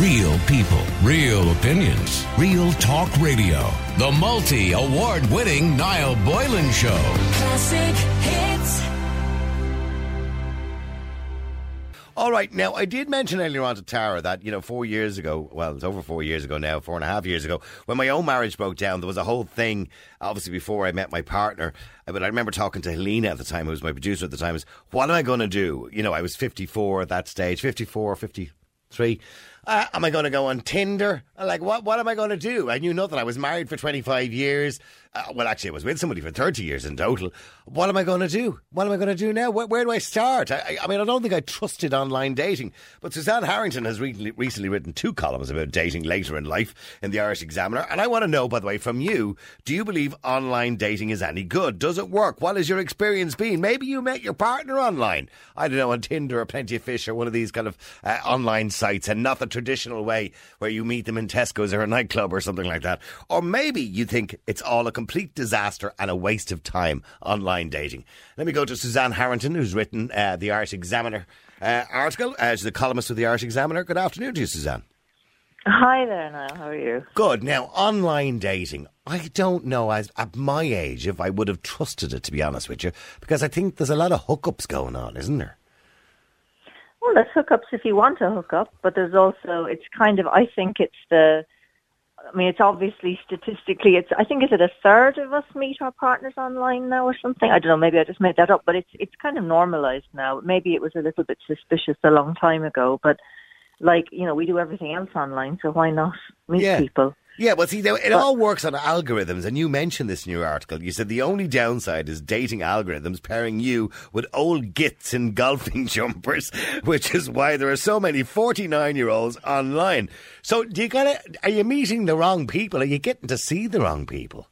Real people, real opinions, real talk radio. The multi award winning Niall Boylan Show. Classic hits. All right, now I did mention earlier on to Tara that, you know, four years ago, well, it's over four years ago now, four and a half years ago, when my own marriage broke down, there was a whole thing, obviously before I met my partner, but I remember talking to Helena at the time, who was my producer at the time, is what am I going to do? You know, I was 54 at that stage, 54, 53. Uh, am I going to go on Tinder? Like, what, what am I going to do? I knew nothing. I was married for 25 years. Uh, well, actually, I was with somebody for 30 years in total. What am I going to do? What am I going to do now? Where, where do I start? I, I, mean, I don't think I trusted online dating. But Suzanne Harrington has recently, recently written two columns about dating later in life in the Irish Examiner. And I want to know, by the way, from you, do you believe online dating is any good? Does it work? What has your experience been? Maybe you met your partner online. I don't know, on Tinder or Plenty of Fish or one of these kind of uh, online sites and not the traditional way where you meet them in Tesco's or a nightclub or something like that. Or maybe you think it's all a disaster and a waste of time online dating. Let me go to Suzanne Harrington, who's written uh, the Irish Examiner uh, article. Uh, she's the columnist of the Irish Examiner. Good afternoon to you, Suzanne. Hi there, Niall. How are you? Good. Now, online dating. I don't know as at my age if I would have trusted it to be honest with you, because I think there's a lot of hookups going on, isn't there? Well, there's hookups if you want to hook up, but there's also it's kind of I think it's the I mean it's obviously statistically it's I think is it a third of us meet our partners online now or something? I don't know maybe I just made that up but it's it's kind of normalized now. Maybe it was a little bit suspicious a long time ago but like you know we do everything else online so why not meet Yeah. people Yeah, well, see, it all works on algorithms, and you mentioned this in your article. You said the only downside is dating algorithms pairing you with old gits in golfing jumpers, which is why there are so many 49 year olds online. So, do you of, are you meeting the wrong people? Are you getting to see the wrong people?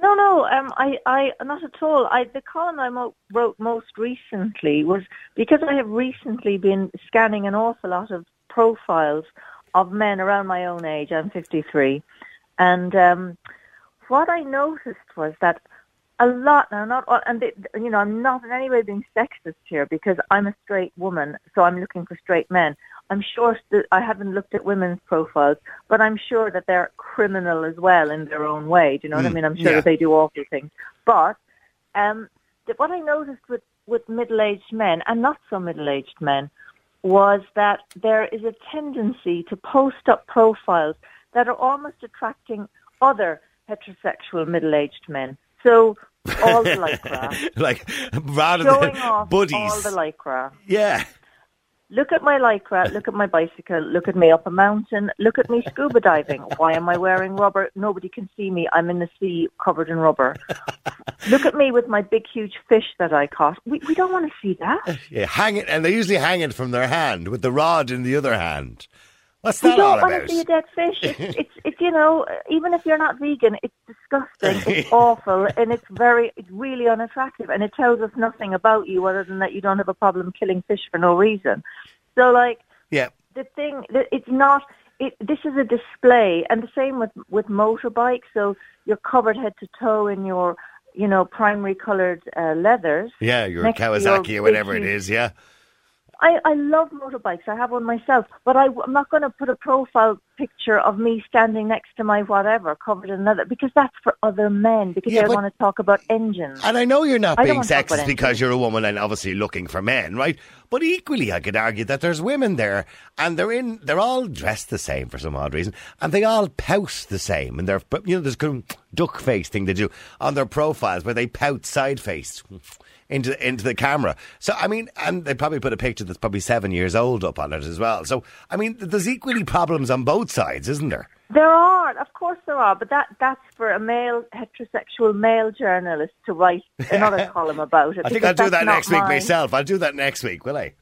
No, no, um, I, I, not at all. I, the column I mo- wrote most recently was because I have recently been scanning an awful lot of profiles of men around my own age. I'm 53, and um, what I noticed was that a lot now, not all, and they, you know, I'm not in any way being sexist here because I'm a straight woman, so I'm looking for straight men. I'm sure that I haven't looked at women's profiles, but I'm sure that they're criminal as well in their own way. Do you know what I Mm, mean? I'm sure yeah. that they do awful things. But um, what I noticed with, with middle-aged men and not so middle-aged men was that there is a tendency to post up profiles that are almost attracting other heterosexual middle-aged men. So all the lycra, like, rather showing than off buddies. all the lycra. yeah. Look at my lycra, look at my bicycle, look at me up a mountain, look at me scuba diving. Why am I wearing rubber? Nobody can see me. I'm in the sea covered in rubber. look at me with my big, huge fish that I caught. We, we don't want to see that. Yeah, hang it, and they usually hang it from their hand with the rod in the other hand. What's that all don't want about? to see a dead fish. It's, it's, it's, you know, even if you're not vegan, it's disgusting. It's awful, and it's very, it's really unattractive, and it tells us nothing about you other than that you don't have a problem killing fish for no reason. So, like, yeah. the thing that it's not it this is a display and the same with with motorbikes so you're covered head to toe in your you know primary colored uh, leathers Yeah, your Kawasaki or whatever it big, yeah. I, I love motorbikes. I have one myself, but I, am not going to put a profile picture of me standing next to my whatever covered in leather because that's for other men because Yeah, they want to talk about engines. And I know you're not I being want to talk about sexist because you're a woman and obviously looking for men, right? But equally, I could argue that there's women there and they're in, they're all dressed the same for some odd reason and they all pout the same and they're, you know, there's kind of duck face thing they do on their profiles where they pout side faced into, into the camera. So, I mean, and they probably put a picture that's probably seven years old up on it as well. So, I mean, there's equally problems on both sides, isn't there? There are, of course, there are, but that that's for a male heterosexual male journalist to write another column about it. I think I'll do that next week my- myself. I'll do that next week, will I?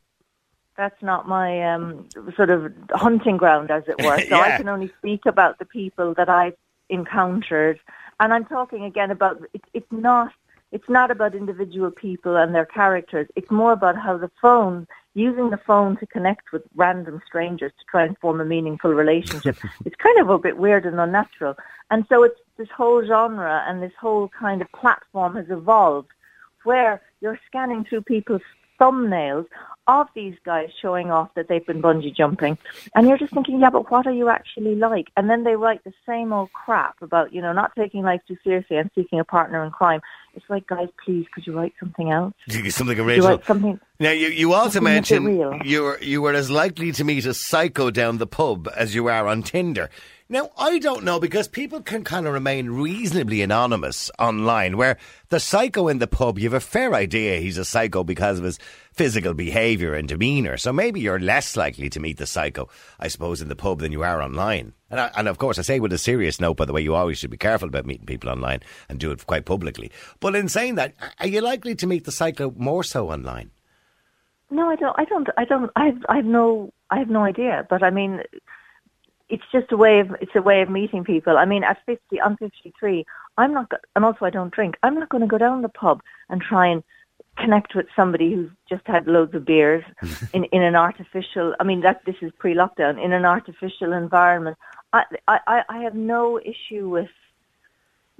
That's not my um, sort of hunting ground, as it were. So Yeah. I can only speak about the people that I've encountered, and I'm talking again about it, it's not it's not about individual people and their characters. It's more about how the phone using the phone to connect with random strangers to try and form a meaningful relationship. it's kind of a bit weird and unnatural. And so it's this whole genre and this whole kind of platform has evolved where you're scanning through people's thumbnails of these guys showing off that they've been bungee jumping, and you're just thinking, yeah, but what are you actually like? And then they write the same old crap about you know not taking life too seriously and seeking a partner in crime. It's like, guys, please, could you write something else? Something original. write something? Now you, you also mentioned you were you were as likely to meet a psycho down the pub as you are on Tinder. Now I don't know because people can kind of remain reasonably anonymous online. Where the psycho in the pub, you have a fair idea he's a psycho because of his physical behaviour and demeanour. So maybe you're less likely to meet the psycho, I suppose, in the pub than you are online. And I, and of course, I say with a serious note, by the way, you always should be careful about meeting people online and do it quite publicly. But in saying that, are you likely to meet the psycho more so online? No, I don't. I don't. I don't. I've. I've no. I have no idea. But I mean, it's just a way of. It's a way of meeting people. I mean, at fifty, I'm fifty-three. I'm not. And also, I don't drink. I'm not going to go down the pub and try and connect with somebody who's just had loads of beers in in an artificial. I mean, that this is pre-lockdown in an artificial environment. I I I have no issue with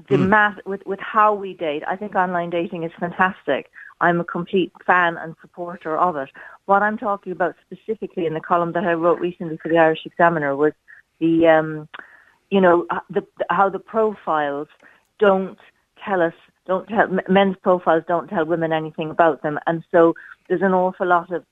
the math with with how we date. I think online dating is fantastic. I'm a complete fan and supporter of it. What I'm talking about specifically in the column that I wrote recently for the Irish Examiner was the, um, you know, the, how the profiles don't tell us, don't tell men's profiles don't tell women anything about them, and so there's an awful lot of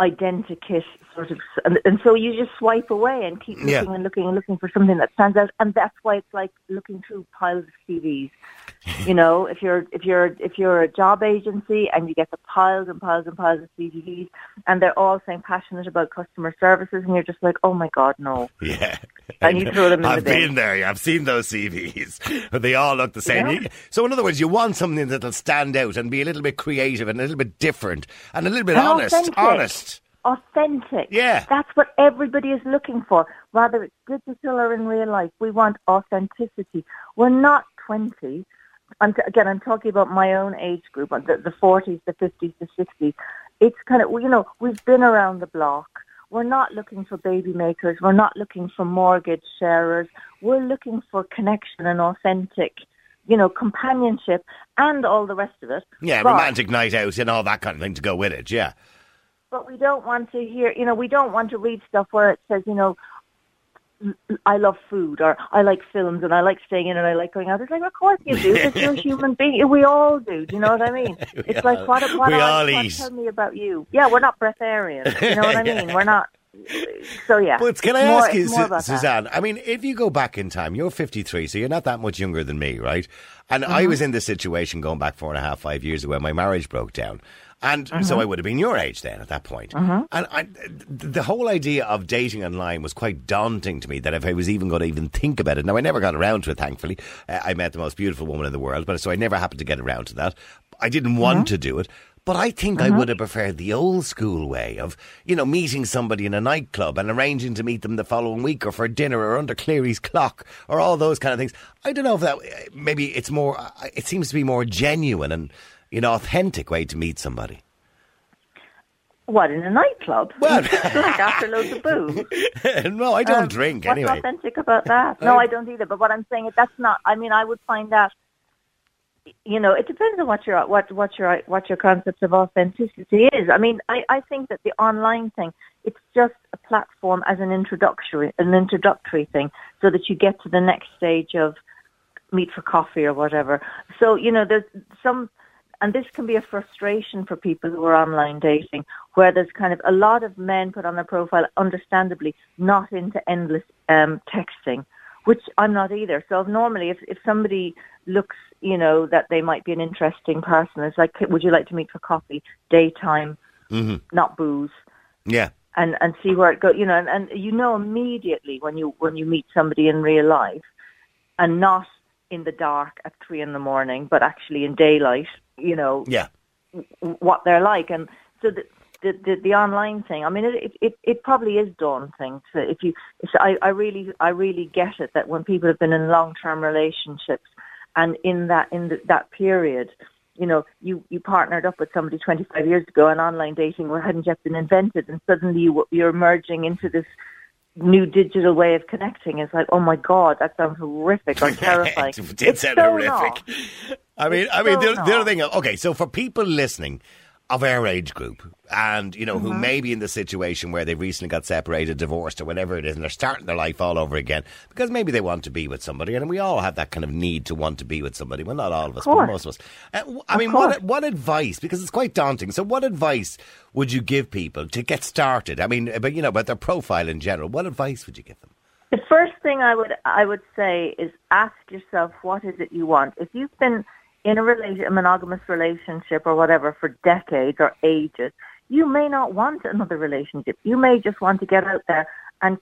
identikit sort of, and, and so you just swipe away and keep looking Yeah. and looking and looking for something that stands out, and that's why it's like looking through piles of CVs. you know, if you're if you're if you're a job agency and you get the piles and piles and piles of CVs, and they're all saying passionate about customer services, and you're just like, oh my god, no. Yeah. And you throw them in the I've bin. been there. yeah, I've seen those CVs. They all look the same. Yeah. You- So, in other words, you want something that'll stand out and be a little bit creative and a little bit different and a little bit And honest. authentic. Honest. authentic. Yeah. That's what everybody is looking for, whether it's digital or in real life. We want authenticity. We're not 20. I'm t- again, I'm talking about my own age group, uh, the, the 40s, the 50s, the 60s. It's kind of, you know, we've been around the block. We're not looking for baby makers. We're not looking for mortgage sharers. We're looking for connection and authentic, you know, companionship and all the rest of it. Yeah, But- romantic night out and all that kind of thing to go with it. Yeah. but we don't want to hear, you know, we don't want to read stuff where it says, you know, I love food or I like films and I like staying in and I like going out. It's like, of course you do, because you're a human being. We all do. Do you know what I mean? It's like, what, what, we all what tell me about you? Yeah, we're not breatharians. You know what I mean? We're not. So, yeah. But can I more- ask you, it's more Su- about that. Suzanne? I mean, if you go back in time, you're 53, so you're not that much younger than me, right? And Mm-hmm. I was in this situation going back four and a half, five years ago when my marriage broke down. And Mm-hmm. so I would have been your age then at that point. And I, the whole idea of dating online was quite daunting to me that if I was even going to even think about it. Now, I never got around to it, thankfully. Uh, I met the most beautiful woman in the world, but so I never happened to get around to that. I didn't want Mm-hmm. to do it. But I think I would have preferred the old school way of, you know, meeting somebody in a nightclub and arranging to meet them the following week or for dinner or under Cleary's clock or all those kind of things. I don't know if that, maybe it's more, it seems to be more genuine and, you know, authentic way to meet somebody. What, in a nightclub? Well- like after loads of booze. no, I don't Um, drink what's anyway. authentic about that? No, I don't either. But what I'm saying is that's not. I mean, I would find that. You know, it depends on what your what what your what your concept of authenticity is. I mean, I, I think that the online thing it's just a platform as an introductory an introductory thing, so that you get to the next stage of meet for coffee or whatever. So you know, there's some, and this can be a frustration for people who are online dating, where there's kind of a lot of men put on their profile, understandably, not into endless um, texting, which I'm not either. So normally, if if somebody looks, you know, that they might be an interesting person, it's like, would you like to meet for coffee, daytime, mhm not booze Yeah. and and see where it goes. You know, and, and you know immediately when you when you meet somebody in real life, and not in the dark at three in the morning, but actually in daylight. You know Yeah. w- what they're like, and so the the the, the online thing. I mean, it, it it probably is daunting. To, if you, it's, I I really I really get it that when people have been in long term relationships, and in that in the, that period. You know, you, you partnered up with somebody 25 years ago, and online dating hadn't yet been invented, and suddenly you, you're merging into this new digital way of connecting. It's like, oh my god, that sounds horrific or terrifying. it did It's sound so horrific. not. I mean, It's I mean, so the, the other thing. Okay, so for people listening, of our age group. And you know Mm-hmm. who may be in the situation where they've recently got separated divorced or whatever it is and they're starting their life all over again because maybe they want to be with somebody. And we all have that kind of need to want to be with somebody. Well not all of us but most of us. Uh, i Of mean what what advice because it's quite daunting. So what advice would you give people to get started? I mean but you know about their profile in general what advice would you give them? The first thing I would I would say is ask yourself what is it you want. If you've been in a, rela- a monogamous relationship or whatever for decades or ages, you may not want another relationship. You may just want to get out there and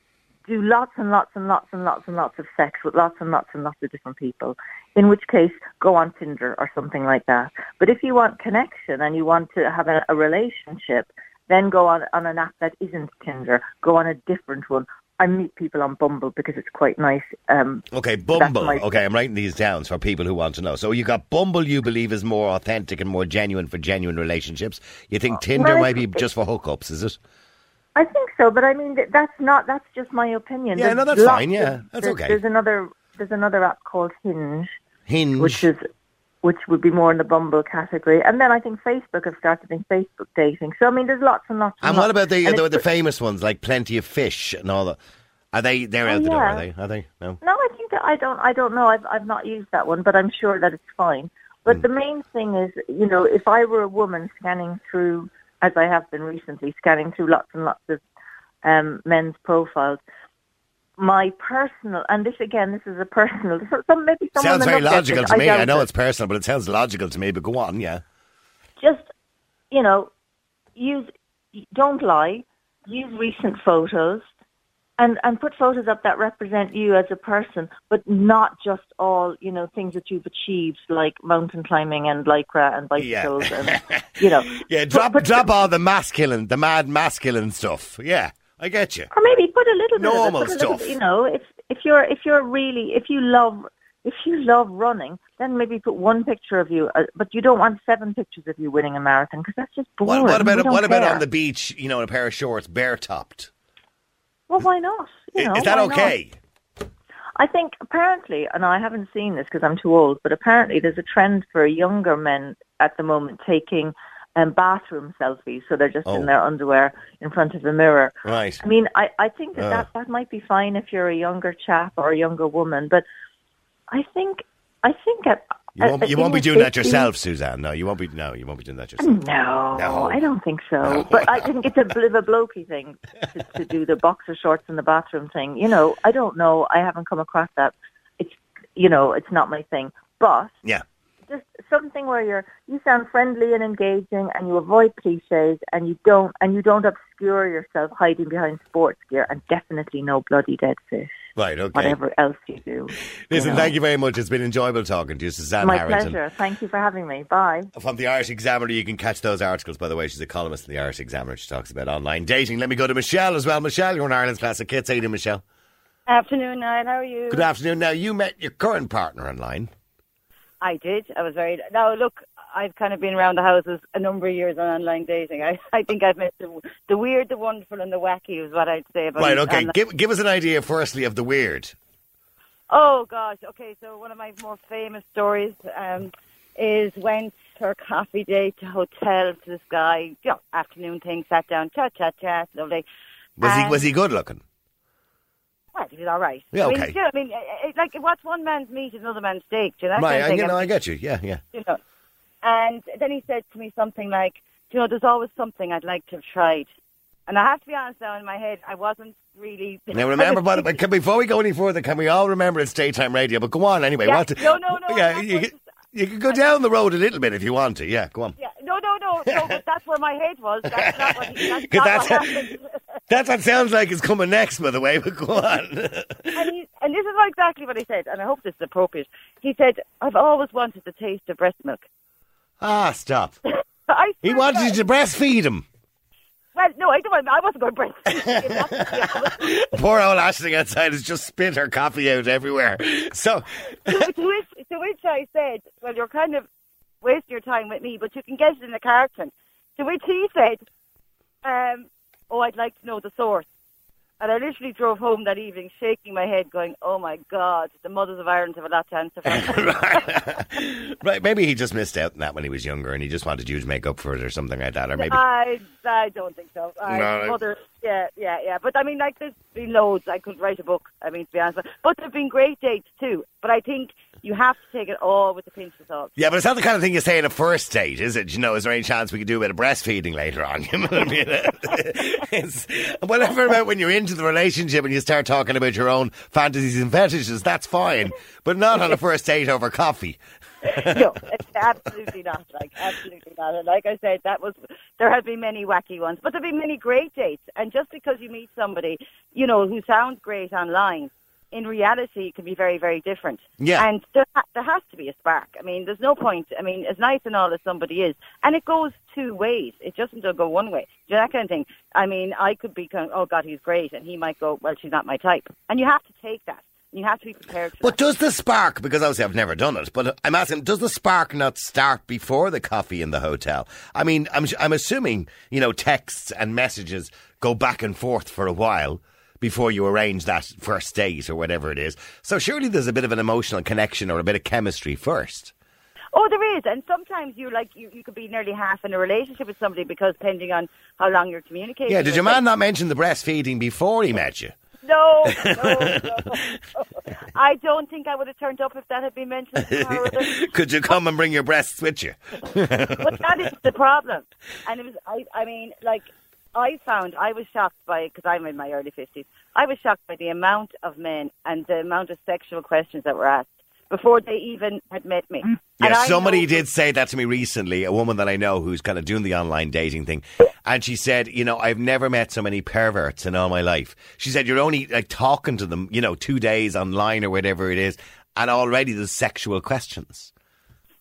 do lots and lots and lots and lots and lots of sex with lots and lots and lots of different people. In which case, go on Tinder or something like that. But if you want connection and you want to have a, a relationship, then go on on an app that isn't Tinder. Go on a different one. I meet people on Bumble because it's quite nice. Um, Okay, Bumble. my- Okay, I'm writing these down for people who want to know. So you got Bumble, you believe is more authentic and more genuine for genuine relationships. You think Tinder well, might be just for hookups, is it? I think so, but I mean that's not. That's just my opinion. Yeah, There's no, that's fine, yeah, that's there's, okay. There's another. There's another app called Hinge, Hinge. which is which would be more in the Bumble category, and then I think Facebook have started doing Facebook dating. So I mean, there's lots and lots. And, and what lots. about the the, the famous ones like Plenty of Fish and all that? Are they? They're Oh, out the door. Are they? Are they? No. No, I think that I don't. I don't know. I've I've not used that one, but I'm sure that it's fine. But Hmm. the main thing is, you know, if I were a woman scanning through, as I have been recently, scanning through lots and lots of um, men's profiles, my personal and this again, this is a personal. so- Some maybe some Sounds very logical to me. I doubt know it. it's personal, but it sounds logical to me. But go on, yeah. just you know use don't lie use recent photos and and put photos up that represent you as a person but not just all you know things that you've achieved like mountain climbing and lycra and bicycles and you know Yeah, drop but- drop all the masculine, the mad masculine stuff. Yeah, I get you. or maybe put a little bit Normal of it, put a little stuff. bit, you know if if you're if you're really if you love if you love running, then maybe put one picture of you, uh, but you don't want seven pictures of you winning a marathon because that's just boring. What, what about what about on the beach? You know, in a pair of shorts, bare topped. Well, why not? You know, Is that why not? okay? I think apparently, and I haven't seen this because I'm too old, but apparently there's a trend for younger men at the moment taking um, bathroom selfies. So they're just Oh. in their underwear in front of a mirror. Right. I mean, I, I think that, Uh. that that might be fine if you're a younger chap or a younger woman, but I think I think at, You won't, you won't be doing that yourself, Suzanne. No, you won't be. No, you won't be doing that yourself. No, No. I don't think so. No. But I think it's a bit of a blokey thing to, to do the boxer shorts in the bathroom thing. You know, I don't know. I haven't come across that. It's you know, it's not my thing. But Yeah. Just something where you're you sound friendly and engaging, and you avoid cliches, and you don't and you don't obscure yourself hiding behind sports gear, and definitely no bloody dead fish. Right. Okay. Whatever else you do. Listen, you know. thank you very much. It's been enjoyable talking to you, Suzanne My Harrington. pleasure. Thank you for having me. Bye. From the Irish Examiner, you can catch those articles. By the way, she's a columnist in the Irish Examiner. She talks about online dating. Let me go to Michelle as well. Michelle, you're in Ireland's Classic Hits. How you doing, Michelle? Afternoon, Niall. How are you? Good afternoon. Now, you met your current partner online. I did. I was very. Now, look, I've kind of been around the houses a number of years on online dating. I, I think I've met the, the weird, the wonderful, and the wacky, is what I'd say about Right, okay. online- Give, give us an idea, firstly, of the weird. Oh, gosh. Okay, so one of my more famous stories um, is went for a coffee date to hotel to this guy, you know, afternoon thing, sat down, chat, chat, chat, lovely. Was he was he good looking? Well, he was all right. Yeah, I mean, okay. you know, I mean, it, like, what's one man's meat is another man's steak, do you know? that Right, kind of I, you know, I get you. Yeah, yeah. you know. And then he said to me something like, you know, there's always something I'd like to have tried. And I have to be honest now, in my head, I wasn't really. Now remember, but, but can, before we go any further, can we all remember it's daytime radio? But go on anyway. Yeah, What, no, no, no, Yeah, you, you can go down the road a little bit if you want to. Yeah, go on. Yeah, no, no, no, no, but that's where my head was. That's not what, he, that's not that's- what happened. That's what sounds like is coming next, by the way. But go on. and, he, and this is exactly what he said, and I hope this is appropriate. He said, I've always wanted the taste of breast milk. ah, stop. He wanted to you to breastfeed him. Well, no, I don't. I wasn't going to breastfeed. Poor old Ashling outside has just spit her coffee out everywhere. So, to, which, to which I said, well, you're kind of wasting your time with me, but you can get it in the carton. To which he said, um, oh, I'd like to know the source. And I literally drove home that evening, shaking my head, going, "Oh my God, the mothers of Ireland have a lot to answer for." right. Maybe he just missed out on that when he was younger, and he just wanted you to make up for it, or something like that, or maybe. I, I don't think so. I, No. mother, yeah, yeah, yeah. But I mean, like, there's been loads. I could write a book. I mean, to be honest, but there've been great dates too. But I think you have to take it all with a pinch of salt. Yeah, but it's not the kind of thing you say in a first date, is it? You know, is there any chance we could do a bit of breastfeeding later on? You know what I mean? it's, whatever about when you're into the relationship and you start talking about your own fantasies and fetishes, that's fine. But not on a first date over coffee. no, it's absolutely not. Like, absolutely not. And like I said, that was there have been many wacky ones, but there've been many great dates. And just because you meet somebody, you know, who sounds great online, in reality, it can be very, very different. Yeah. And there, ha- there has to be a spark. I mean, there's no point. I mean, as nice and all as somebody is, and it goes two ways. It doesn't go one way. Do you know that kind of thing? I mean, I could be of, oh God, he's great, and he might go, well, she's not my type, and you have to take that. You have to be prepared But that. does the spark, because obviously I've never done it, but I'm asking, does the spark not start before the coffee in the hotel? I mean, I'm, I'm assuming, you know, texts and messages go back and forth for a while before you arrange that first date or whatever it is. So surely there's a bit of an emotional connection or a bit of chemistry first. Oh, there is, and sometimes you like you, you could be nearly half in a relationship with somebody because depending on how long you're communicating. Yeah, did your them. man not mention the breastfeeding before he met you? No, no, no. I don't think I would have turned up if that had been mentioned. Could you come and bring your breasts with you? but that is the problem. And it was, I, I mean, like, I found, I was shocked by, because I'm in my early 50s, I was shocked by the amount of men and the amount of sexual questions that were asked before they even had met me. Mm. Yeah, somebody know- did say that to me recently, a woman that I know who's kind of doing the online dating thing. And she said, you know, I've never met so many perverts in all my life. She said, you're only like talking to them, you know, two days online or whatever it is, and already there's sexual questions.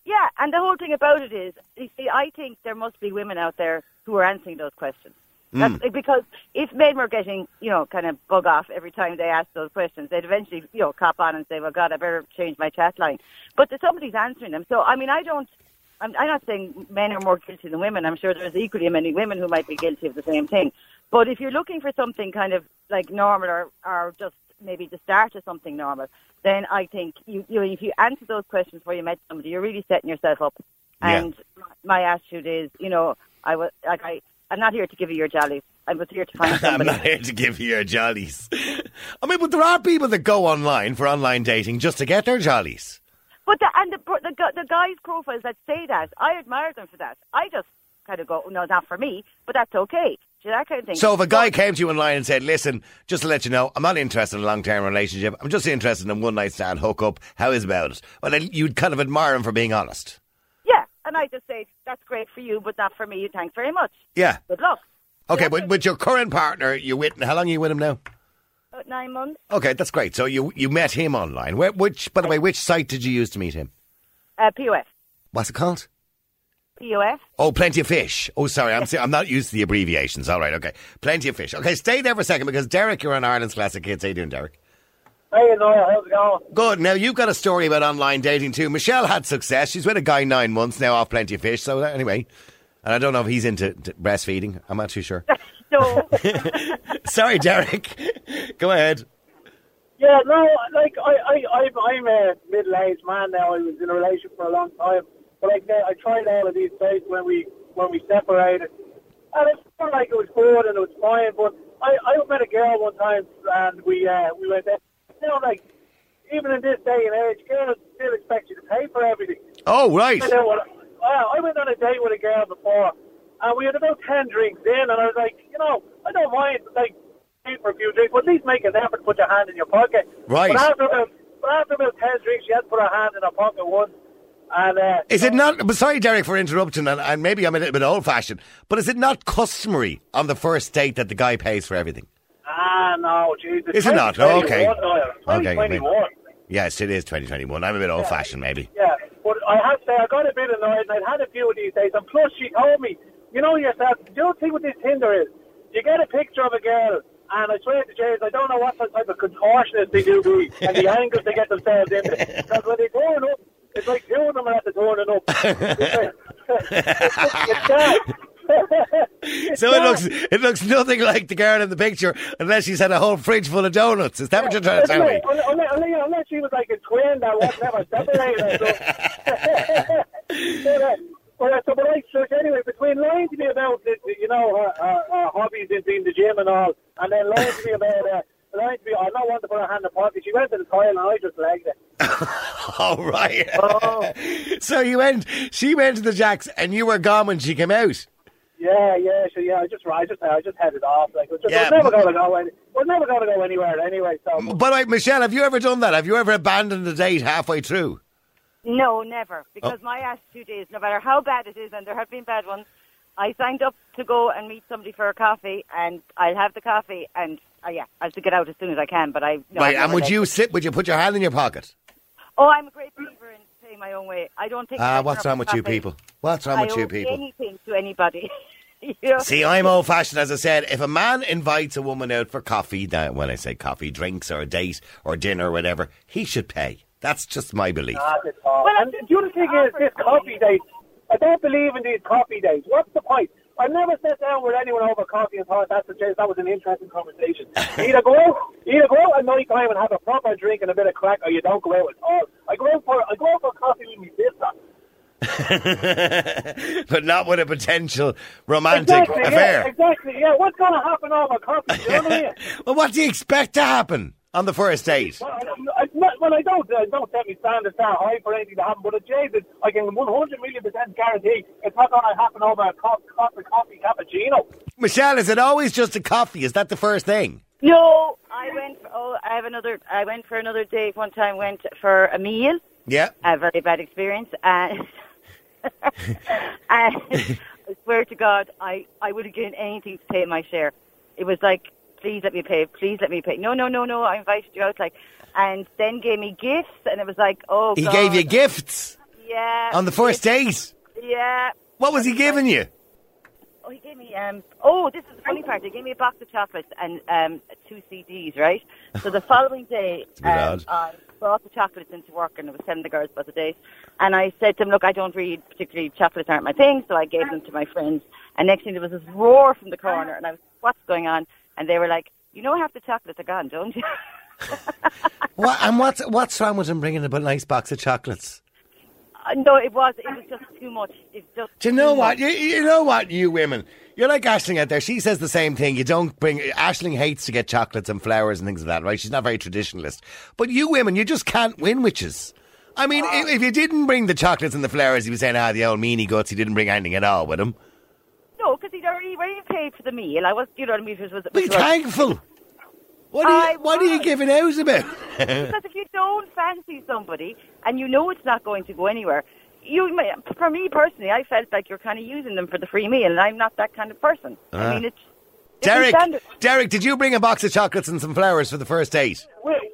Yeah, and the whole thing about it is, you see, I think there must be women out there who are answering those questions. That's, mm. Because if men were getting, you know, kind of bug off every time they asked those questions, they'd eventually, you know, cop on and say, well, God, I better change my chat line. But somebody's answering them. So, I mean, I don't, I'm, I'm not saying men are more guilty than women. I'm sure there's equally many women who might be guilty of the same thing. But if you're looking for something kind of like normal or, or just maybe the start of something normal, then I think you, you know, if you answer those questions before you met somebody, you're really setting yourself up. Yeah. And my attitude is, you know, I was like I. I'm not here to give you your jollies. I was here to find somebody. I'm not here to give you your jollies. I mean, but there are people that go online for online dating just to get their jollies. But the, and the, the the guys' profiles that say that, I admire them for that. I just kind of go, no, not for me, but that's okay. Do that kind of thing. So if a guy came to you online and said, "Listen, just to let you know, I'm not interested in a long-term relationship. I'm just interested in a one-night stand hookup. How is about it?" Well, then you'd kind of admire him for being honest. And I just say that's great for you, but not for me. Thanks very much. Yeah. Good luck. Okay, but with your current partner, you with how long are you with him now? About nine months. Okay, that's great. So you you met him online. Where, which, by the way, which site did you use to meet him? Uh, POF. What's it called? POF. Oh, Plenty of Fish. Oh, sorry, I'm I'm not used to the abbreviations. All right, okay, Plenty of Fish. Okay, stay there for a second because Derek, you're on Ireland's Classic Hits. How you doing, Derek? Hey, Noel, how's it going? Good. Now you've got a story about online dating too. Michelle had success. She's with a guy nine months now off Plenty of Fish. So that, anyway, and I don't know if he's into breastfeeding. I'm not too sure. So, sorry, Derek. Go ahead. Yeah, no, like I, I, I'm, I'm a middle-aged man now. I was in a relationship for a long time, but like uh, I tried all of these dates when we when we separated, and it felt like it was good and it was fine. But I, I met a girl one time, and we uh, we went out. You know, like even in this day and age, girls still expect you to pay for everything. Oh, right. I, know what, I went on a date with a girl before, and we had about 10 drinks in, and I was like, you know, I don't mind, like, paying for a few drinks, but at least make an effort to put your hand in your pocket. Right. But after about, but after about 10 drinks, she had to put her hand in her pocket once, and... Uh, Is it not? But sorry, Derek, for interrupting, and, and maybe I'm a little bit old-fashioned, but is it not customary on the first date that the guy pays for everything? Ah, no, Jesus. Is it not? Oh, okay. Okay, 2021. Yes, it is 2021. I'm a bit old-fashioned, maybe. Yeah, but I have to say, I got a bit annoyed, and I'd had a few of these days, and plus she told me, you know yourself, the other thing what this Tinder is, you get a picture of a girl, and I swear to James, I don't know what type of contortionist they do be, and the angles they get themselves into. Because when they turn up, it's like two of them are at the turning up. It's it's sad. So it looks it looks nothing like the girl in the picture unless she's had a whole fridge full of donuts. Is that what you're trying to tell me? Unless, unless, she was like a twin that was never separated. So. but, but, uh, so, but like, so anyway, between lying to me about, you know, her, her, her hobbies in being the gym and all, and then lying to me about, uh, lying to me, I'm not one to put her hand in the pocket. She went to the toilet and I just legged it. All right. Oh. so you went. She went to the jacks, and you were gone when she came out. Yeah, yeah, so yeah, I just, I just, I just headed off. Like, it was, just, Yeah. it was never going to go. Any, it was never going to go anywhere anyway. So, But like Michelle, have you ever done that? Have you ever abandoned a date halfway through? No, never. Because Oh. my attitude is, no matter how bad it is, and there have been bad ones, I signed up to go and meet somebody for a coffee, and I'll have the coffee, and uh, yeah, I'll have to get out as soon as I can. But I no, right. I've And would you it. sit? Would you put your hand in your pocket? Oh, I'm a great believer in paying my own way. I don't think. Ah, I what's turn wrong up with you people? What's wrong I with you owe people? Anything to anybody. you know? See, I'm old fashioned, as I said. If a man invites a woman out for coffee, now when I say coffee, drinks or a date or dinner or whatever, he should pay. That's just my belief. That's it, Paul. Well, and the other thing is this coffee date. I don't believe in these coffee dates. What's the point? I've never sat down with anyone over coffee and thought that's a, that was an interesting conversation. You either go out, you either go out at night time and have a proper drink and a bit of crack, or you don't go out at all. I go out for I go out for coffee with my sister. but not with a potential romantic Exactly, affair. yeah, exactly. Yeah, what's going to happen over coffee? You know what I mean? Well, what do you expect to happen on the first date? Well, I, I, not- well, I don't, I don't set me standards that high for anything to happen, but at Jesus, I can 100 million percent guarantee it's not going to happen over a co- coffee, coffee cappuccino. Michelle, is it always just a coffee? Is that the first thing? No, I went. For, oh, I have another. I went for another date one time. Went for a meal. Yeah. a very bad experience. And, and I swear to God, I, I would have given anything to pay my share. It was like, please let me pay, please let me pay. No, no, no, no, I invited you out. Like, and then gave me gifts, and it was like, oh, He God. gave you gifts yeah on the first date. Yeah. What was he giving you? Oh, he gave me um. Oh, this is the funny part. He gave me a box of chocolates and um two CDs, right? So the following day, um. I brought the chocolates into work and I was telling the girls about the day. And I said to them, "Look, I don't read particularly chocolates aren't my thing." So I gave them to my friends. And next thing there was this roar from the corner, and I was, "What's going on?" And they were like, "You know, half the chocolates are gone, don't you?" What, and what's what's wrong with him bringing a nice box of chocolates? Uh, no, it was. It was just too much. It's just. Do you know what? You, you know what, you women? You're like Ashling out there. She says the same thing. You don't bring. Ashling hates to get chocolates and flowers and things like that, right? She's not very traditionalist. But you women, you just can't win witches. I mean, if, if you didn't bring the chocolates and the flowers, he was saying, ah, the old meanie guts, he didn't bring anything at all with him. No, because he'd already, already paid for the meal. I was, you know what I mean? It was, Be was thankful. What are you, what are you giving out about? because if you don't fancy somebody and you know it's not going to go anywhere, you for me personally, I felt like you're kind of using them for the free meal, and I'm not that kind of person. Ah. I mean, it's Derek. Derek, did you bring a box of chocolates and some flowers for the first date?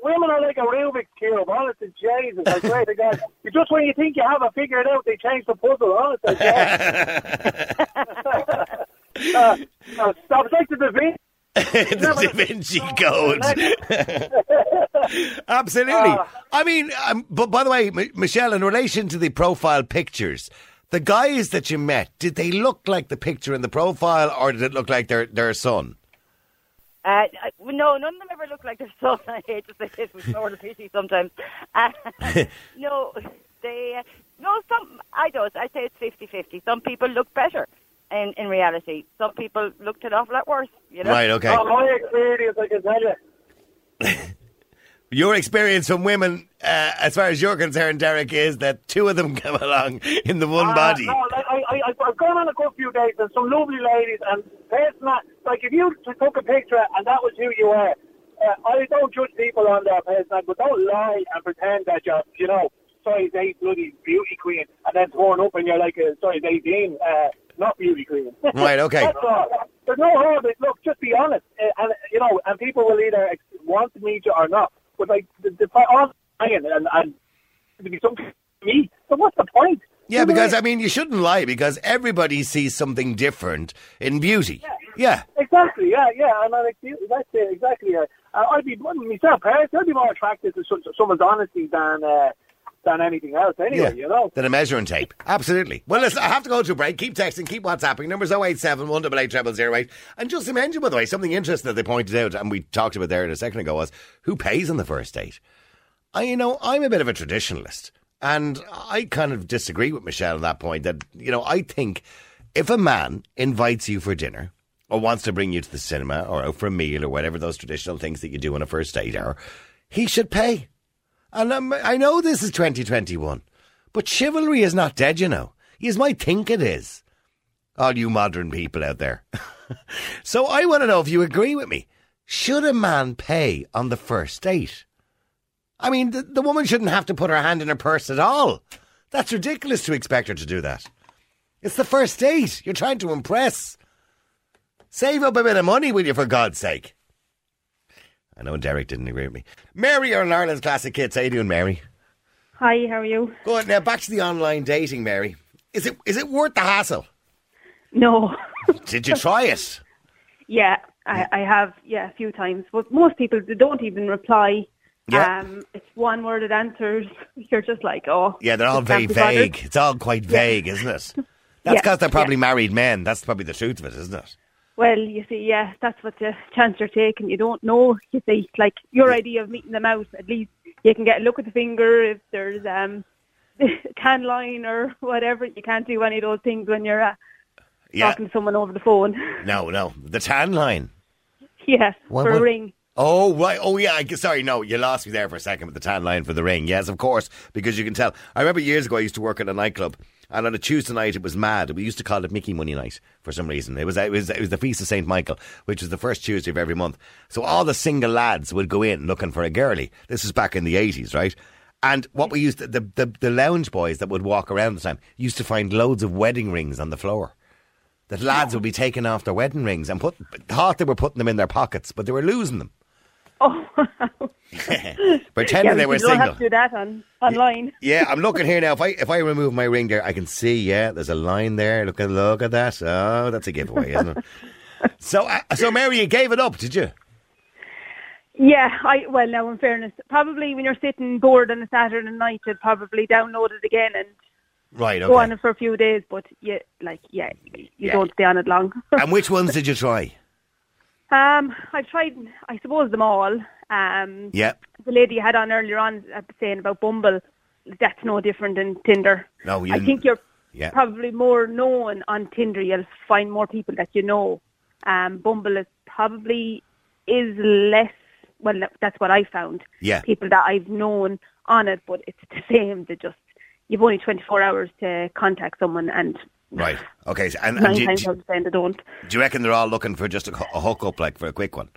Women are like a Rubik's cube, honest to Jesus. I swear to God. Just when you think you have it figured out, they change the puzzle, honest to God. uh, uh, stop, it's like the Da Vinci. the Da Vinci Code. Absolutely. Ah. I mean, um, but by the way, M- Michelle, in relation to the profile pictures, the guys that you met, did they look like the picture in the profile, or did it look like their their son? Uh, no, none of them ever look like their son. I hate to say it, with sort of pity sometimes. Uh, no, they. Uh, no, some. I don't. I say it's 50-50. Some people look better. In, in reality, some people looked an awful lot worse. You know, Right. Okay. Oh, my experience, I can tell you. Your experience from women, uh, as far as you're concerned, Derek, is that two of them come along in the one Uh, body. No, I, I've gone on a good few dates and some lovely ladies, and that, like if you took a picture and that was who you were, uh, I don't judge people on their person, but don't lie and pretend that you're, you know, size 8 bloody beauty queen, and then torn up and you're like a size 18, uh, not beauty queen. Right, okay. There's no harm. Look, just be honest, uh, and you know, and people will either want to meet you or not. But like the, the on lying and and to be something to me. So what's the point? Yeah, because I mean, you shouldn't lie because everybody sees something different in beauty. Yeah. Exactly, yeah, yeah, and I like that's it, exactly. Uh, I'd be myself, I'd be more attracted to some, someone's honesty than uh, than anything else. Anyway, you know. Than a measuring tape. Absolutely. Well, listen, I have to go to a break. Keep texting, keep WhatsApping. Numbers 087 188 0008. And just to mention, by the way, something interesting that they pointed out, and we talked about there a second ago, was who pays on the first date? I, you know, I'm a bit of a traditionalist. And I kind of disagree with Michelle on that point that, you know, I think if a man invites you for dinner or wants to bring you to the cinema or out for a meal or whatever those traditional things that you do on a first date are, he should pay. And um, I know this is 2021, but chivalry is not dead, you know. You might think it is. All you modern people out there. so I want to know if you agree with me. Should a man pay on the first date? I mean, the, the woman shouldn't have to put her hand in her purse at all. That's ridiculous to expect her to do that. It's the first date. You're trying to impress. Save up a bit of money, will you, for God's sake? I know Derek didn't agree with me. Mary on Ireland's Classic Hits. How you doing, Mary? Hi, how are you? Good. Now back to the online dating, Mary. Is it is it worth the hassle? No. Did you try it? yeah, I, I have, yeah, a few times. But most people, they don't even reply. Yeah. Um, it's one worded answers. You're just like, oh. Yeah, they're all very can't be bothered. vague. It's all quite vague, isn't it? That's Yeah, because they're probably yeah. married men. That's probably the truth of it, isn't it? Well, you see, yeah, that's what the chance you're taking. You don't know, you see. Like, your idea of meeting them out, at least you can get a look at the finger if there's um can line or whatever. You can't do any of those things when you're uh, Yeah. talking to someone over the phone. No, no. The tan line. yeah, What- for what- a ring. Oh, right. Oh, yeah. I, sorry, no. You lost me there for a second with the tan line for the ring. Yes, of course, because you can tell. I remember years ago I used to work at a nightclub, and on a Tuesday night it was mad. We used to call it Mickey Money Night for some reason. It was it was it was the feast of Saint Michael, which was the first Tuesday of every month. So all the single lads would go in looking for a girlie. This was back in the eighties, right? And what we used to, the, the the lounge boys that would walk around the time used to find loads of wedding rings on the floor. That lads would be taking off their wedding rings and put thought they were putting them in their pockets, but they were losing them. Oh, Pretending yeah, they you were single. have to do that on online. Yeah, I'm looking here now. If I if I remove my ring there, I can see. Yeah, there's a line there. Look at look at that. Oh, that's a giveaway, isn't it? So, uh, so Mary, you gave it up, did you? Yeah, I well now in fairness, probably when you're sitting bored on a Saturday night, you'd probably download it again and Right. go on it for a few days. But yeah, like yeah, you Yeah. don't stay on it long. and which ones did you try? um, I've tried, I suppose them all. Um, Yeah. the lady you had on earlier on uh, saying about Bumble, that's no different than Tinder. No, you I think you're Yeah. probably more known on Tinder. You'll find more people that you know. Um, Bumble is probably is less. Well, that's what I found. Yeah. People that I've known on it, but it's the same. They just you've only 24 hours to contact someone, and Right. Okay. So, and, and do, times out of ten they don't. do you reckon they're all looking for just a, a hookup, like for a quick one?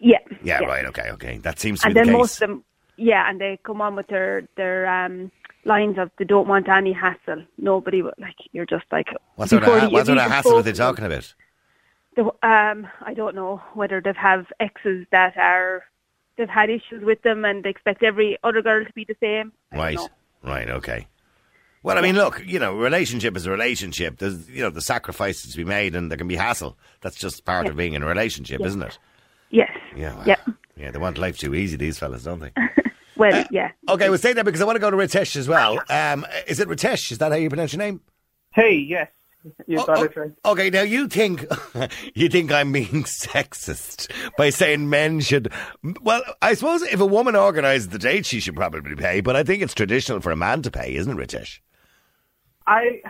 Yeah. Yeah. Right. Okay. Okay. That seems to And be the then case. most of them, yeah, and they come on with their their um lines of they don't want any hassle. Nobody would like you're just like what sort of ha- what sort of hassle are they spoke to them, talking about? the- um, I don't know whether they have exes that are they've had issues with them and they expect every other girl to be the same. Right. Right. Okay. Well, I mean, look, you know, relationship is a relationship. There's, you know, the sacrifices to be made, and there can be hassle. That's just part Yeah. of being in a relationship, Yeah. isn't it? Yes. Yeah. Well, Yeah. Yeah. They want life too easy, these fellas, don't they? Well, yeah. Okay, we'll say that because I want to go to Ritesh as well. Um, is it Ritesh? Is that how you pronounce your name? Hey, yes, you Oh, got oh, it right. Okay, now you think you think I'm being sexist by saying men should. Well, I suppose if a woman organises the date, she should probably pay. But I think it's traditional for a man to pay, isn't it, Ritesh? I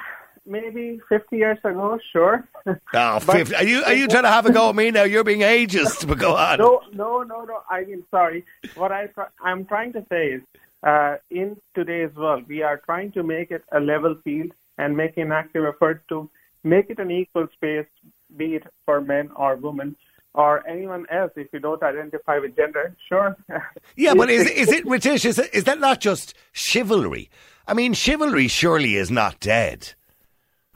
maybe 50 years ago, sure. Oh, 50. Are you are you trying to have a go at me now? You're being ageist, but go on. No, no, no, no. I mean, sorry. What I I'm trying to say is, uh, in today's world, we are trying to make it a level field and make an active effort to make it an equal space, be it for men or women or anyone else. If you don't identify with gender, sure. Yeah, but is is it Ritesh? Is, it, is that not just chivalry? I mean, chivalry surely is not dead.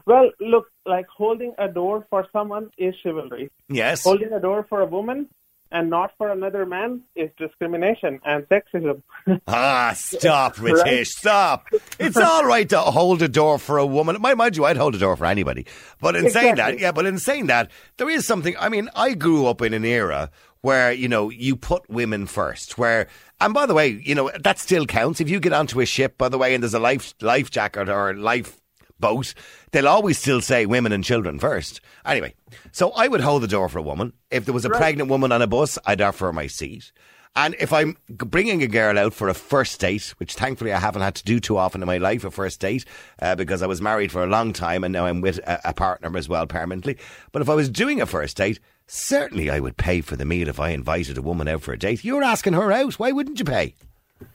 well, look, like holding a door for someone is chivalry. Yes. Holding a door for a woman and not for another man is discrimination and sexism. Ah, stop, Ritesh, stop. It's all right to hold a door for a woman. Mind, mind you, I'd hold a door for anybody. But in saying that, yeah, but in saying that, there is something. I mean, I grew up in an era where you know you put women first. Where and by the way, you know that still counts. If you get onto a ship, by the way, and there's a life life jacket or a life boat, they'll always still say women and children first. Anyway, so I would hold the door for a woman. If there was a pregnant woman on a bus, I'd offer her my seat. And if I'm bringing a girl out for a first date, which thankfully I haven't had to do too often in my life, a first date, uh, because I was married for a long time and now I'm with a, a partner as well permanently. But if I was doing a first date, certainly I would pay for the meal if I invited a woman out for a date. You're asking her out. Why wouldn't you pay?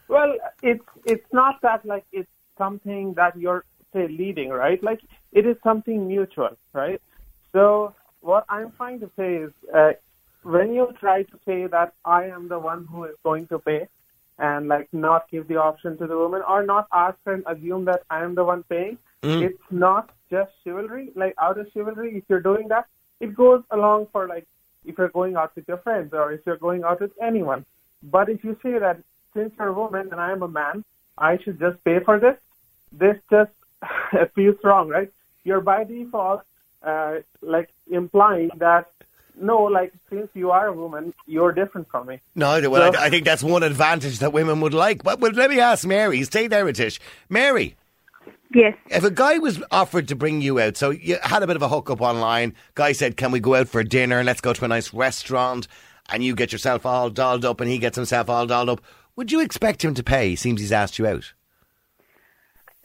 Well, it's it's not that like it's something that you're say leading, right? Like it is something mutual, right? So what I'm trying to say is, uh, when you try to say that I am the one who is going to pay, and like not give the option to the woman, or not ask and assume that I am the one paying, it's not just chivalry. Like out of chivalry, if you're doing that, it goes along for like if you're going out with your friends or if you're going out with anyone. But if you say that since you're a woman and I am a man, I should just pay for this, this just feels wrong, right? You're by default uh, like implying that no, like since you are a woman, you're different from me. No, well, So- I, I think that's one advantage that women would like. But, but let me ask Mary. Stay there, Ritish. Mary, Yes. if a guy was offered to bring you out, so you had a bit of a hookup online, guy said, Can we go out for dinner? Let's go to a nice restaurant. And you get yourself all dolled up and he gets himself all dolled up. Would you expect him to pay? Seems he's asked you out.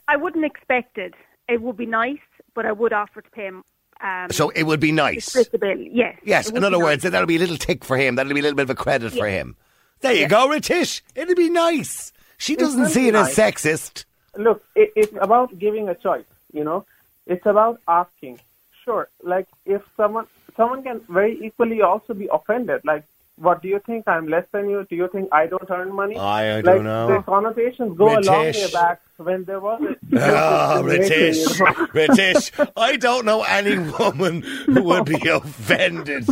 I wouldn't expect it. It would be nice, but I would offer to pay him. Um, So it would be nice. split the bill. Yes. Yes, in other words, nice. that'll be a little tick for him. That'll be a little bit of a credit for him. There you go, Ritish. It'll be nice. She doesn't see it as sexist. Look, it, it's about giving a choice. You know, it's about asking. Sure, like if someone someone can very equally also be offended. Like, what do you think? I'm less than you. Do you think I don't earn money? I- I like, don't know. The connotations go a long way back when there was. A ah, Oh, British, you know. Ritish, I don't know any woman who would be offended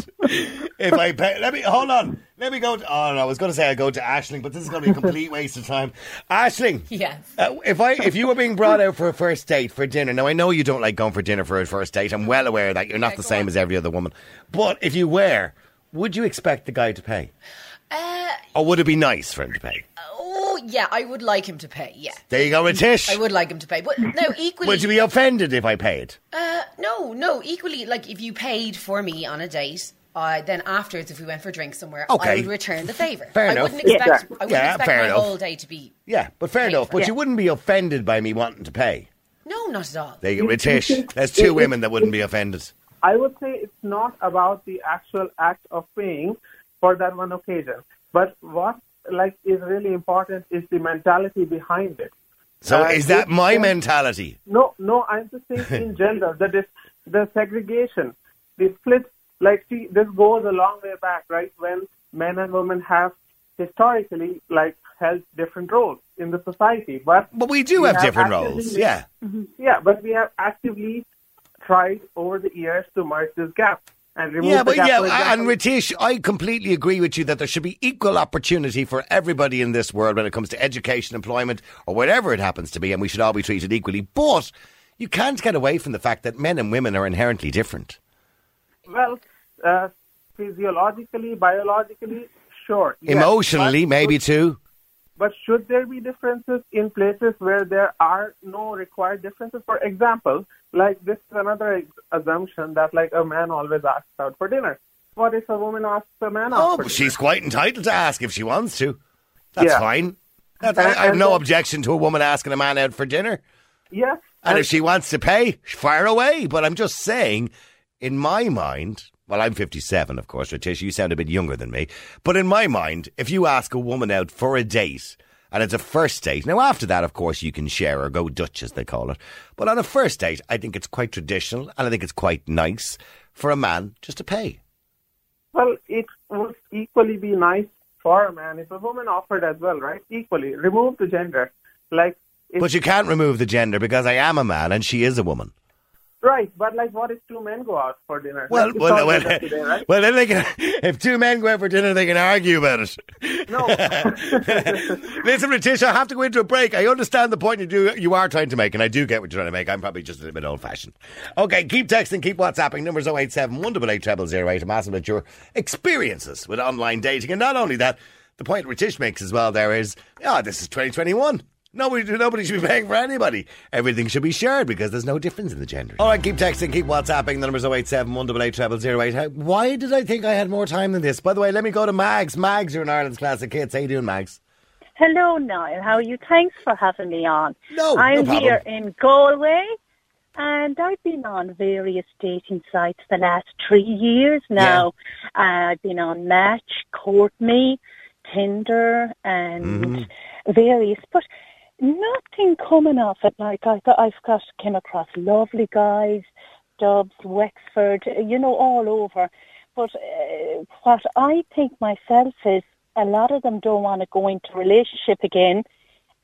if I pay. Let me hold on. Let me go. To, oh no, I was going to say I go to Ashling, but this is going to be a complete waste of time. Ashling, Yes. uh, if I if you were being brought out for a first date for dinner, now I know you don't like going for dinner for a first date. I'm well aware that you're not Okay, the same on. as every other woman. But if you were, would you expect the guy to pay, Uh, or would it be nice for him to pay? oh, yeah, I would like him to pay. Yeah, There you go, Ritish. I would like him to pay. But no, equally. Would you be offended if I paid? Uh, no, no. Equally, like if you paid for me on a date, uh, then afterwards, if we went for drinks somewhere, Okay. I would return the favour. Fair I enough. wouldn't expect. Yeah. I wouldn't Yeah, expect fair my enough. whole day to be. Yeah, but fair enough. for. But you wouldn't be offended by me wanting to pay. No, not at all. There you go, Ritish. There's two women that wouldn't be offended. I would say it's not about the actual act of paying for that one occasion, but what like is really important is the mentality behind it. So Uh, is that if- my mentality? No, no, I'm just saying in general, the dis- the segregation, the split. Like, see, this goes a long way back, right? When men and women have historically like held different roles in the society, but But we do we have different actively- roles. Yeah. Mm-hmm. Yeah, but we have actively tried over the years to merge this gap and remove Yeah, the but gap. yeah, For and example- Ritish, I completely agree with you that there should be equal opportunity for everybody in this world when it comes to education, employment, or whatever it happens to be, and we should all be treated equally. But you can't get away from the fact that men and women are inherently different. Well, uh, physiologically, biologically, sure. yes. Emotionally, But maybe too. But should there be differences in places where there are no required differences? For example, like this is another ex- assumption that like a man always asks out for dinner. What if a woman asks a man out Oh, but dinner? she's quite entitled to ask if she wants to. That's Yeah. fine. That's, I, And- I have no then- objection to a woman asking a man out for dinner. Yes. And if she wants to pay, fire away. But I'm just saying, in my mind, well, I'm 57, of course, Ritish. You sound a bit younger than me. But in my mind, if you ask a woman out for a date, and it's a first date, now after that, of course, you can share or go Dutch, as they call it. But on a first date, I think it's quite traditional, and I think it's quite nice for a man just to pay. Well, it would equally be nice for a man if a woman offered as well, right? Equally, remove the gender. Like, if, But you can't remove the gender because I am a man and she is a woman. Right, but like, what if two men go out for dinner? Well, Like, well, well, today, right? well, then they can. If two men go out for dinner, they can argue about it. No. Listen, Letitia, I have to go into a break. I understand the point you do you are trying to make, and I do get what you're trying to make. I'm probably just a little bit old fashioned. Okay, keep texting, keep WhatsApping. Numbers 087 188 0008. I'm asking about your experiences with online dating. And not only that, the point Ritish makes as well there is, oh, this is 2021. Nobody, nobody should be paying for anybody. Everything should be shared because there's no difference in the gender. All right, keep texting, keep WhatsApping. The number's 087 188 0008. Why did I think I had more time than this? By the way, let me go to Mags. Mags, you're in Ireland's Classic Hits. How you doing, Mags? Hello, Niall. How are you? Thanks for having me on. No, no I'm problem. here in Galway, and I've been on various dating sites the last three years now. I've been on Match, Courtme, Tinder, and Mm-hmm. various, but nothing coming off it. Like I got, I've got came across lovely guys, Dubs, Wexford, you know, all over. But uh, what I think myself is a lot of them don't want to go into relationship again,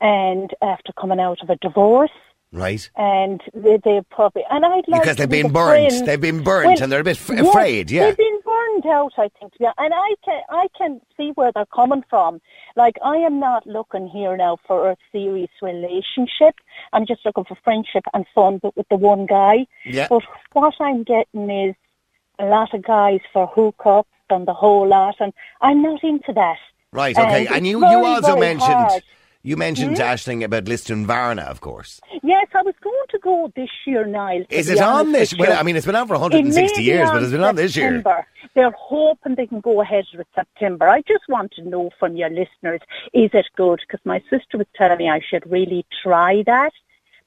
and after coming out of a divorce, Right. and they, they probably and I'd like Because they've be been the burnt. friend- They've been burnt Well, and they're a bit f- yes, afraid, yeah. they've been burned out. I think, yeah, and I can I can see where they're coming from. Like I am not looking here now for a serious relationship. I'm just looking for friendship and fun, but with the one guy. Yeah. But what I'm getting is a lot of guys for hookups and the whole lot, and I'm not into that. Right, okay. And And, you, you also mentioned hard. You mentioned Hmm? Ashling about Lisdoonvarna, of course. Yes, I was going to go this year, Niall. Is it on this? Well. I mean, it's been on for 160 years, but it's been on this year. September. They're hoping they can go ahead with September. I just want to know from your listeners, is it good? Because my sister was telling me I should really try that.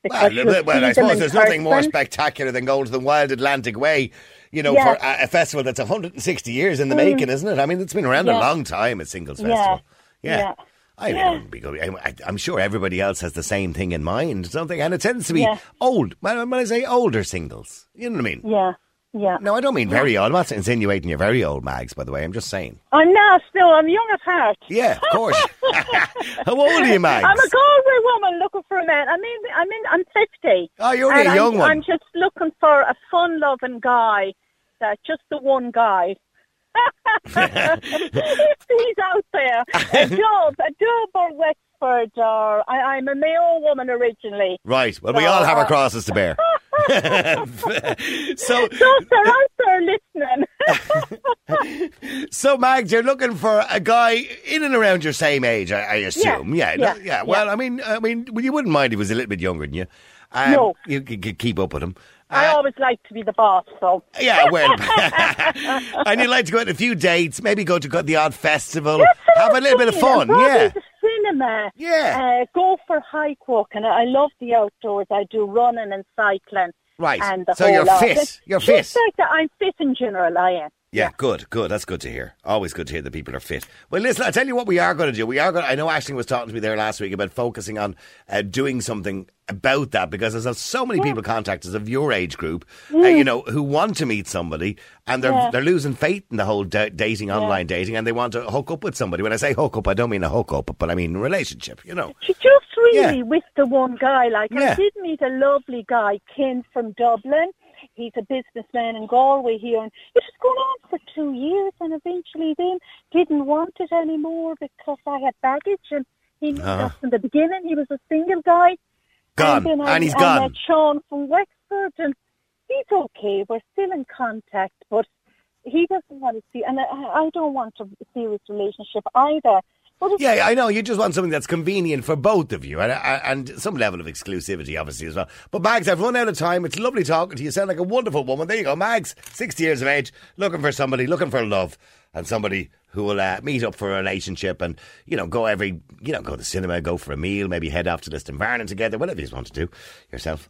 Because Well, well, I suppose there's nothing more spectacular than going to the Wild Atlantic Way, you know, Yeah. for a, a festival that's 160 years in the making, isn't it? I mean, it's been around a long time, a singles Yeah. festival. Yeah. Yeah. I Yeah. wouldn't be going. I, I'm sure everybody else has the same thing in mind, something, and it tends to be Yeah. old. When, when I say older singles, you know what I mean? Yeah, yeah. No, I don't mean very old. I'm not insinuating you're very old, Mags. By the way, I'm just saying. I'm not still. I'm young at heart. Yeah, of course. How old are you, Mags? I'm a Galway woman looking for a man. I mean, I mean, I'm 50. Oh, you're a young I'm, one. I'm just looking for a fun-loving guy. That just the one guy. He's out there, a dub, a dub or Wexford, or I, I'm a Mayo woman originally. Right. Well, we all have our uh, crosses to bear. so, So they're out there listening. so Mags, you're looking for a guy in and around your same age, I, I assume. Yeah, yeah, no- yeah. Well, I mean, I mean, well, you wouldn't mind if he was a little bit younger than you. Um, No. you could keep up with him. I Uh, always like to be the boss, so. yeah, well, and you'd like to go on a few dates, maybe go to the odd festival, have a little bit of fun. Yeah, the cinema. Yeah. Uh, go for hike walking. I love the outdoors. I do running and cycling. Right. And the So whole you're lot. fit. You're just fit. like that. I'm fit in general. I am. Yeah, good, good. That's good to hear. Always good to hear that people are fit. Well, listen, I tell you what we are going to do. We are going. I know Ashley was talking to me there last week about focusing on uh, doing something about that because there's so many people contact us of your age group, uh, you know, who want to meet somebody and they're Yeah. they're losing faith in the whole da- dating, online dating, and they want to hook up with somebody. When I say hook up, I don't mean a hook up, but I mean relationship. You know. She just really Yeah. with the one guy. Like Yeah. I did meet a lovely guy, Ken from Dublin. He's a businessman in Galway here, and it was going on for two years, and eventually then didn't want it anymore because I had baggage, and he knew Uh-huh. from the beginning. He was a single guy. Gone, and, I, and he's I gone. met Sean from Wexford, and he's okay. We're still in contact, but he doesn't want to see, and I, I don't want a serious relationship either. Yeah, I know. You just want something that's convenient for both of you and, and some level of exclusivity, obviously, as well. But, Mags, I've run out of time. It's lovely talking to you. You sound like a wonderful woman. There you go, Mags, 60 years of age, looking for somebody, looking for love, and somebody who will uh, meet up for a relationship and, you know, go every, you know, go to the cinema, go for a meal, maybe head off to Lisdoonvarna together, whatever you want to do yourself.